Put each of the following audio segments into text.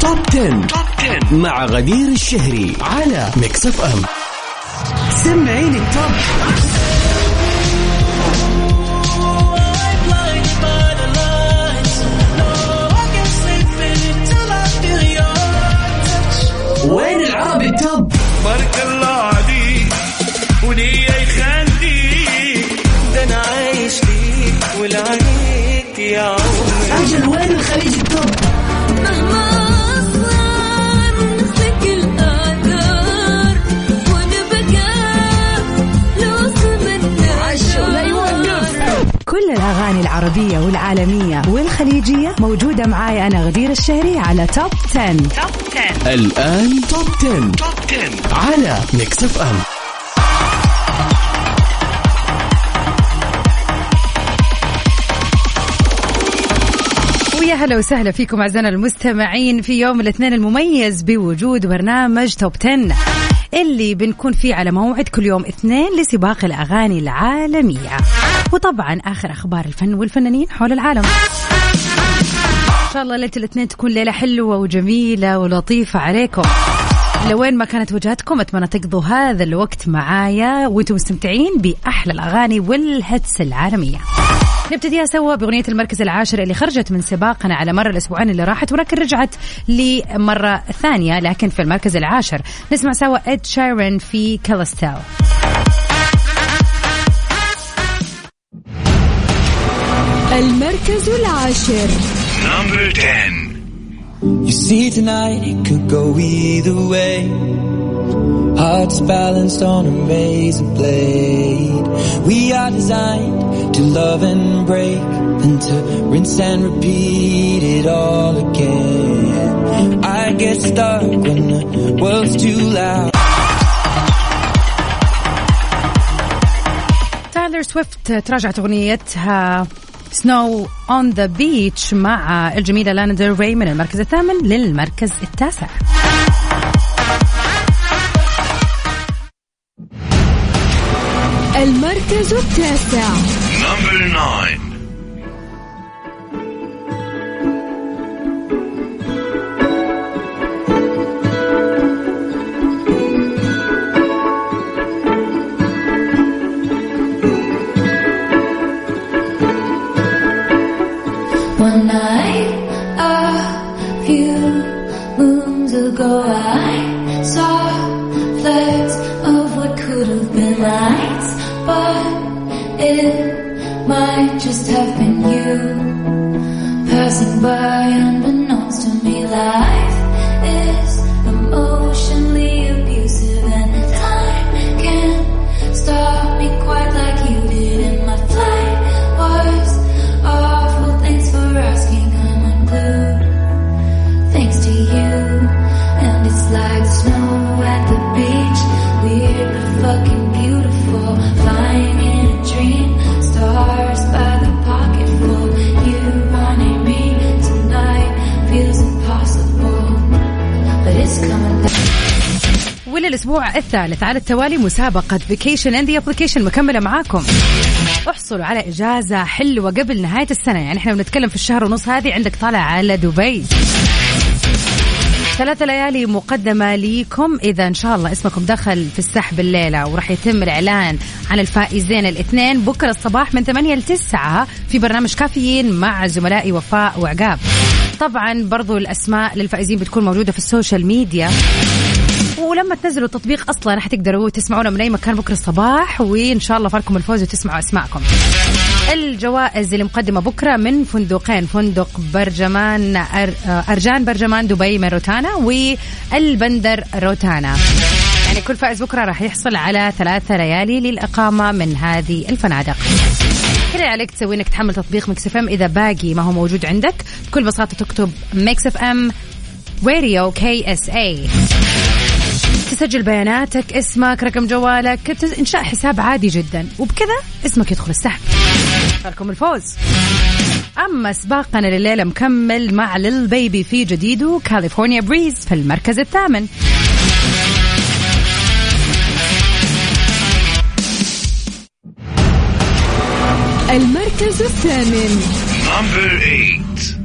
Top 10. Top 10 مع غدير الشهري على ميكس اف ام سمعيني ال top الأغاني العربية والعالمية والخليجية موجودة معاي أنا غدير الشهري على Top 10. الآن Top 10. Top 10 على ميكس اف ام ويا هلا وسهلا فيكم أعزائنا المستمعين في يوم الاثنين المميز بوجود برنامج Top 10 اللي بنكون فيه على موعد كل يوم اثنين لسباق الأغاني العالمية وطبعا آخر أخبار الفن والفنانين حول العالم إن شاء الله ليلة الاثنين تكون ليلة حلوة وجميلة ولطيفة عليكم لوين ما كانت وجهتكم أتمنى تقضوا هذا الوقت معايا وأنتم مستمتعين بأحلى الأغاني وال hits العالمية. نبتديها سوا بأغنية المركز العاشر اللي خرجت من سباقنا على مر الأسبوعين اللي راحت ولكن رجعت لمرة ثانية لكن في المركز العاشر نسمع سوا Ed Sheeran في Celestial. المركز العاشر نمبر 10 You see tonight it could go either way. Hearts balanced on a razor blade. We are designed to love and break, then to rinse and repeat it all again. I get stuck when the world's too loud. تايلر سويفت تراجعت اغنيتها سنو اون ذا بيتش مع الجميلة لانا ديل ري من المركز الثامن للمركز التاسع. المركز التاسع it might just have been you passing by unbeknownst to me. Life وللاسبوع الثالث على التوالي مسابقة vacation and application مكملة معاكم. احصلوا على إجازة حلوة قبل نهاية السنة. يعني إحنا بنتكلم في الشهر ونص هذه عندك طالع على دبي. ثلاثة ليالي مقدمة ليكم. إذا إن شاء الله اسمكم دخل في السحب الليلة وراح يتم الإعلان عن الفائزين الاثنين. بكرة الصباح من 8 ل 9 في برنامج كافيين مع زملائي وفاء وعقاب. طبعا برضو الأسماء للفائزين بتكون موجودة في السوشيال ميديا. ولما تنزلوا التطبيق أصلا حتقدروا تسمعونا من أي مكان بكرة الصباح وإن شاء الله فالكم الفوز وتسمعوا أسماءكم. الجوائز اللي مقدمة بكرة من فندقين فندق برجمان أر... أرجان برجمان دبي من روتانا والبندر روتانا. يعني كل فائز بكرة راح يحصل على ثلاثة ليالي للإقامة من هذه الفنادق. كل اللي عليك تسوي إنك تحمل تطبيق Mix FM إذا باقي ما هو موجود عندك بكل بساطة تكتب Mix FM Radio KSA تسجل بياناتك اسمك رقم جوالك إنشاء حساب عادي جدا. وبكذا اسمك يدخل السحب. لكم الفوز. أما سباقنا لليلة مكمل مع ليل بيبي في جديده California Breeze في المركز الثامن. المركز الثامن. نمبر 8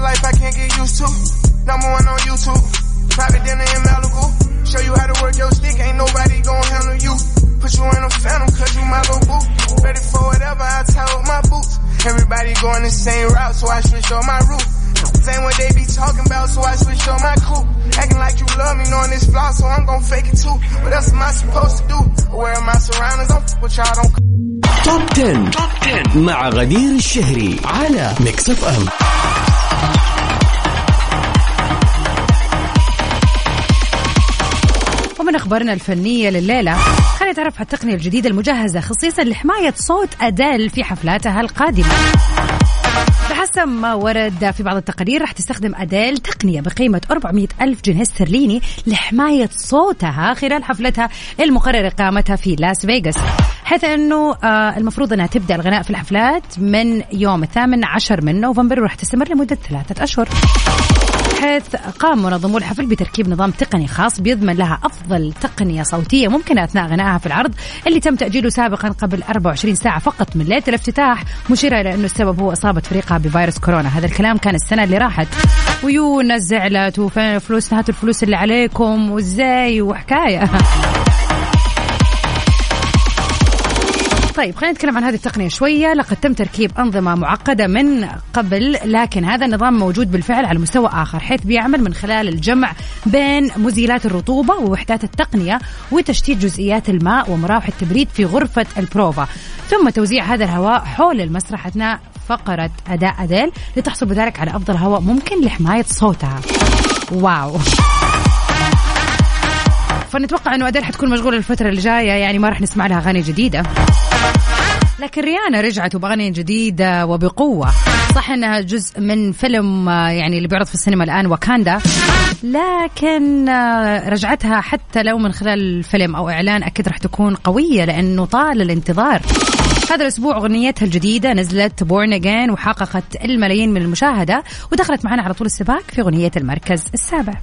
life I can't get used to. Number one on YouTube. Private dinner in Malibu. Show you how to work your stick. Ain't nobody gon' handle you. Put you in a phantom cause you my little boo. Ready for whatever I tie with my boots. Everybody going the same route, so I switched on my route. Same what they be talking about, so I switched on my crew. Acting like you love me, knowing this flaw, so I'm gon' fake it too. What else am I supposed to do? Where am I surroundings? I'm what y'all don't توب 10. توب 10 مع غدير الشهري على ميكس اف ام ومن أخبارنا الفنية لليلة. خلينا نتعرف على التقنية الجديدة المجهزة خصيصا لحماية صوت أدل في حفلاتها القادمة. بحسب ما ورد في بعض التقارير راح تستخدم أديل تقنية بقيمة 400 ألف جنيه استرليني لحماية صوتها خلال حفلتها المقرر إقامتها في لاس فيغاس. حيث أنه آه، المفروض أنها تبدأ الغناء في الحفلات من يوم الثامن عشر من نوفمبر وراح تستمر لمدة ثلاثة أشهر. حيث قام منظمو الحفل بتركيب نظام تقني خاص بيضمن لها أفضل تقنية صوتية ممكنة أثناء غنائها في العرض اللي تم تأجيله سابقا قبل 24 ساعة فقط من ليلة الافتتاح مشيرة إلى أنه السبب هو إصابة فريقها بفيروس كورونا. هذا الكلام كان السنة اللي راحت. ويونس زعلت وفين فلوسنا هاتوا الفلوس اللي عليكم وازاي وحكاية. طيب خلينا نتكلم عن هذه التقنية شوية. لقد تم تركيب أنظمة معقدة من قبل لكن هذا النظام موجود بالفعل على مستوى آخر حيث بيعمل من خلال الجمع بين مزيلات الرطوبة ووحدات التقنية وتشتيت جزئيات الماء ومراوح التبريد في غرفة البروفا. ثم توزيع هذا الهواء حول المسرح أثناء فقرة أداء أديل لتحصل بذلك على أفضل هواء ممكن لحماية صوتها. واو! فنتوقع إنه اديل حتكون مشغوله الفترة اللي جاية يعني ما راح نسمع لها أغاني جديدة. لكن ريانا رجعت وبأغاني جديدة وبقوة. صح إنها جزء من فيلم آه، يعني اللي بيعرض في السينما الآن واكاندا. لكن آه، رجعتها حتى لو من خلال الفيلم أو إعلان أكيد راح تكون قوية لأنه طال الانتظار. هذا الأسبوع أغنيتها الجديدة نزلت بورن اجين وحققت الملايين من المشاهدة ودخلت معنا على طول السباق في أغنية المركز السابع.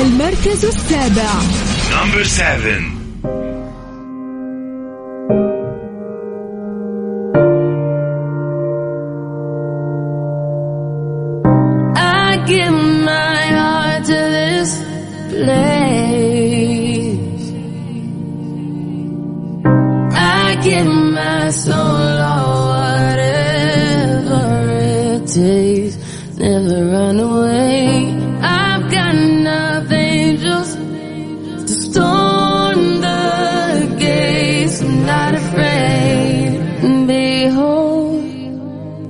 المركز السابع. Number seven.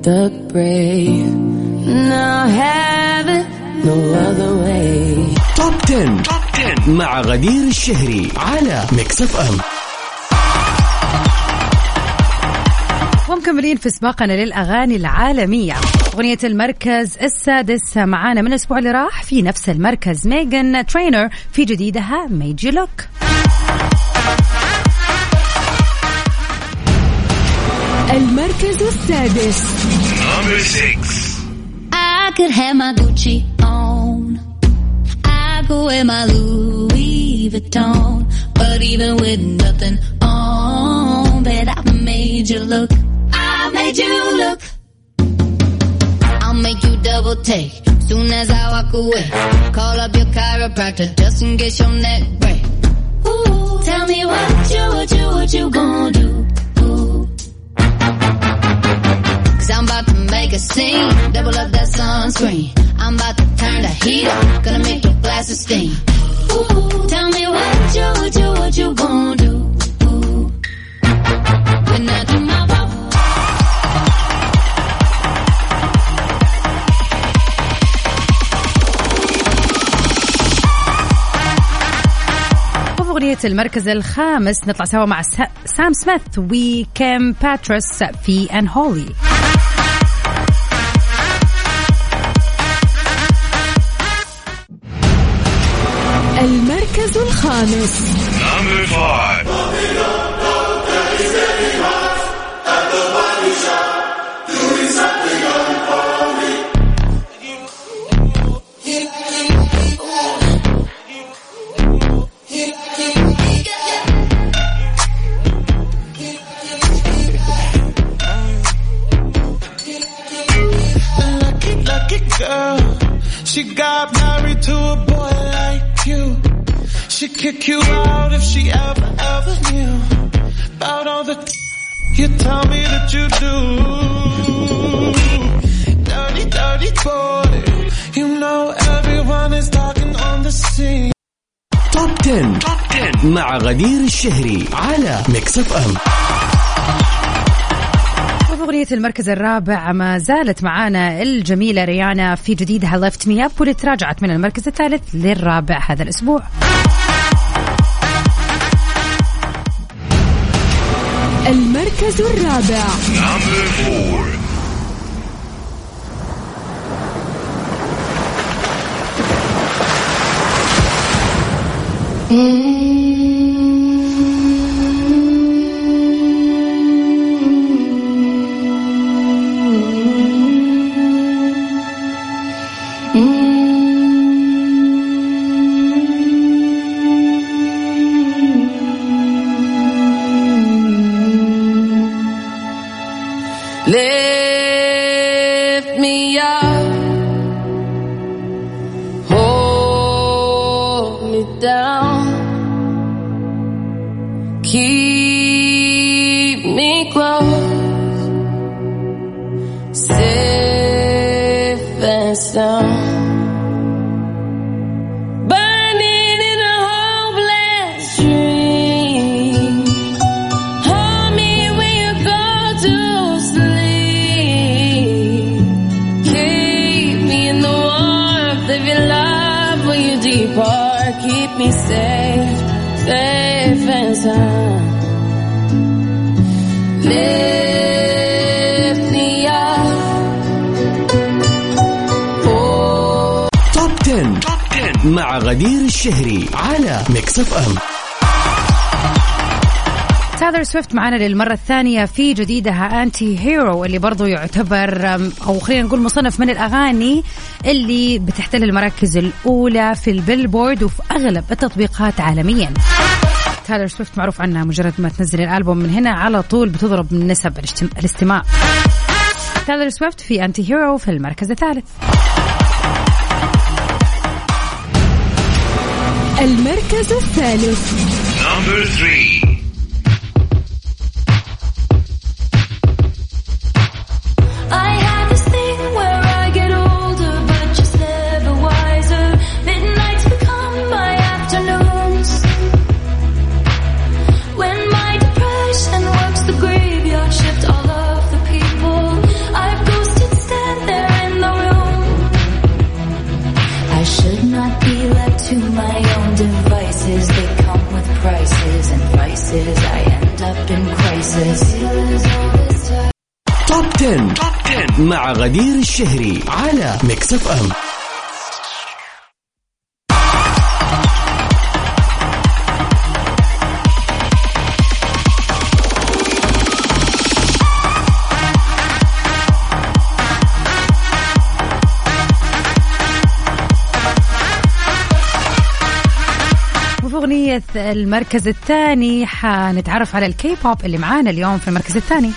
The brave. Now I have it no other way. Top 10. Top 10 مع غدير الشهري على Mix FM ومكملين في سباقنا للأغاني العالمية أغنية المركز السادس معانا من الأسبوع اللي راح في نفس المركز ميغان ترينر في جديدها Made You Look المركز السادس Number 6. I could have my Gucci on. I could wear my Louis Vuitton. But even with nothing on, bet I made you look. I made you look. I'll make you double take soon as I walk away. Call up your chiropractor just in case your neck break. Ooh, tell me what you, what you, what you gonna do? Cause I'm about to make a scene. Double up that sunscreen. I'm about to turn the heat up. Gonna make your glasses steam. Ooh, tell me what you, what you, what you gonna do? أغنية المركز الخامس نطلع سوا مع سا- سام سميث وكيم باتريس في أن هولي المركز you tell me that you do. Dirty, dirty boy. You know everyone is talking on the scene. Top 10. Top 10 مع غدير الشهري على Mix FM أغنية المركز الرابع ما زالت معانا الجميلة ريانا في جديدها Lift Me Up واللي تراجعت من المركز الثالث للرابع هذا الأسبوع المركز الرابع. Number keep me close, safe and sound. غدير الشهري على Mix FM تايلر سويفت معنا للمرة الثانية في جديدها Anti-Hero اللي برضو يعتبر أو خلينا نقول مصنف من الأغاني اللي بتحتل المراكز الأولى في ال Billboard وفي أغلب التطبيقات عالميا. تايلر سويفت معروف عنها مجرد ما تنزل الألبوم من هنا على طول بتضرب من نسب الاستماع. تايلر سويفت في Anti-Hero في المركز الثالث. المركز الثالث. مع غدير الشهري على Mix FM أغنية المركز الثاني حنتعرف على الكي بوب اللي معانا اليوم في المركز الثاني.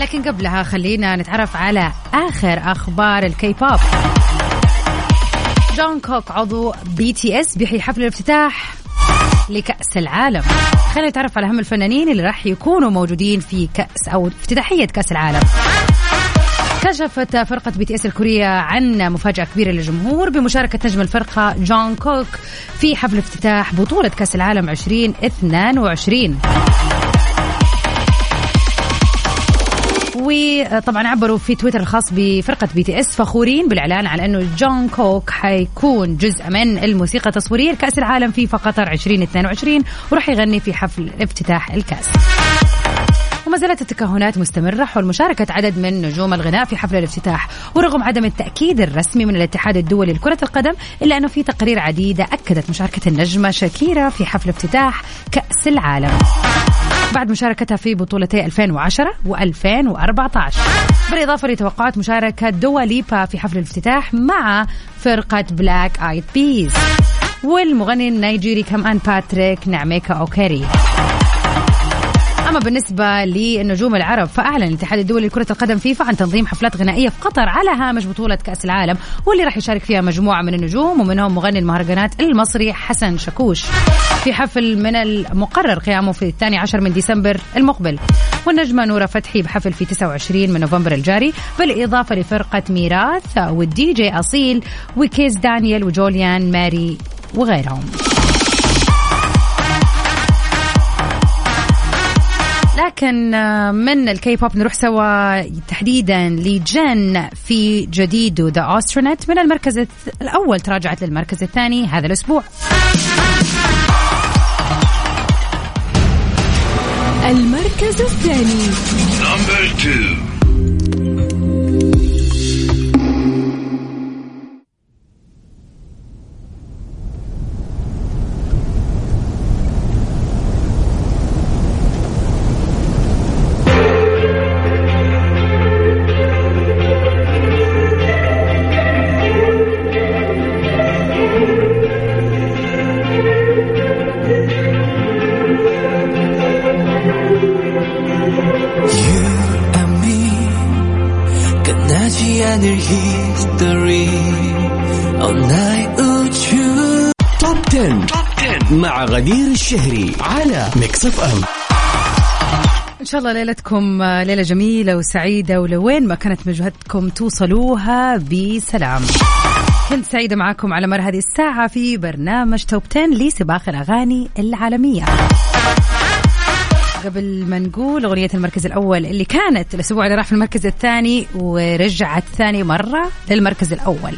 لكن قبلها خلينا نتعرف على آخر أخبار الكي بوب جون كوك عضو BTS بيحيي حفل الافتتاح لكأس العالم. خلينا نتعرف على أهم الفنانين اللي راح يكونوا موجودين في كأس أو افتتاحية كأس العالم. كشفت فرقة BTS الكورية عن مفاجأة كبيرة للجمهور بمشاركة نجم الفرقة جون كوك في حفل افتتاح بطولة كأس العالم 2022 وطبعا عبروا في تويتر الخاص بفرقة BTS فخورين بالإعلان عن أنه جون كوك حيكون جزء من الموسيقى التصويرية لكأس العالم فيفا قطر 2022 وراح يغني في حفل افتتاح الكأس. وما زالت التكهنات مستمرة حول مشاركة عدد من نجوم الغناء في حفل الافتتاح ورغم عدم التأكيد الرسمي من الاتحاد الدولي لكرة القدم إلا أنه في تقارير عديدة أكدت مشاركة النجمة شاكيرا في حفل افتتاح كأس العالم. بعد مشاركتها في بطولتي 2010 و2014 بالإضافة لتوقعات مشاركة دوا ليبا في حفل الافتتاح مع فرقة Black Eyed Peas والمغني النيجيري كمان باتريك نعميكا أوكيري. أما بالنسبة للنجوم العرب فأعلن الاتحاد الدولي لكرة القدم فيفا عن تنظيم حفلات غنائية في قطر على هامش بطولة كأس العالم واللي راح يشارك فيها مجموعة من النجوم ومنهم مغني المهرجانات المصري حسن شاكوش. في حفل من المقرر قيامه في الثاني عشر من ديسمبر المقبل. والنجمة نورة فتحي بحفل في 29 من نوفمبر الجاري بالإضافة لفرقة ميراث والدي جي أصيل وكيز دانيال وجوليان ماري وغيرهم. لكن من الكي بوب نروح سوا تحديدا لجين في جديد The Astronaut من المركز الأول تراجعت للمركز الثاني هذا الأسبوع. المركز الثاني. غدير الشهري على Mix FM إن شاء الله ليلتكم ليلة جميلة وسعيدة ولوين ما كانت مجهودكم توصلوها بسلام. كنت سعيدة معاكم على مر هذه الساعة في برنامج Top 10 لسباق الأغاني العالمية. قبل ما نقول أغنية المركز الأول اللي كانت الأسبوع اللي راح في المركز الثاني ورجعت ثاني مرة للمركز الأول.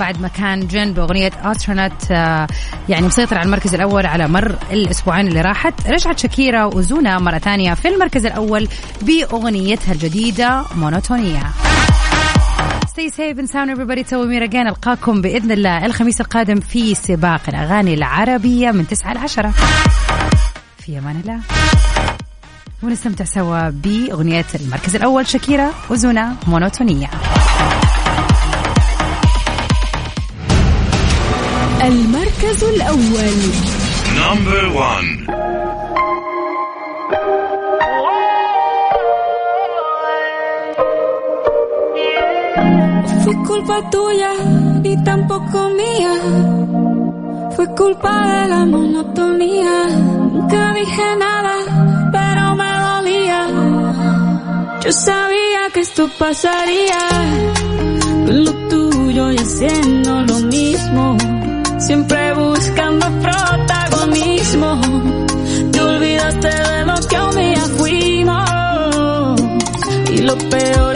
بعد ما كان جن بأغنية أسترونات يعني مسيطر على المركز الأول على مر الأسبوعين اللي راحت. رجعت شاكيرا وزونا مرة ثانية في المركز الأول بأغنيتها الجديدة مونوتونية. Stay safe and sound everybody. تو ميرا جان ألقاكم بإذن الله الخميس القادم في سباق الأغاني العربية من 9 ل 10 في أمان الله. ونستمتع سوا بأغنية المركز الأول شاكيرا وزونا مونوتونية. المركز الأول Number one. Fue culpa tuya y tampoco mía. Fue culpa de la monotonía. Nunca dije nada, pero me dolía. Yo sabía que esto pasaría. Con lo tuyo y haciendo lo mismo. Siempre buscando protagonismo. Te olvidaste de lo que un día fuimos. Y lo peor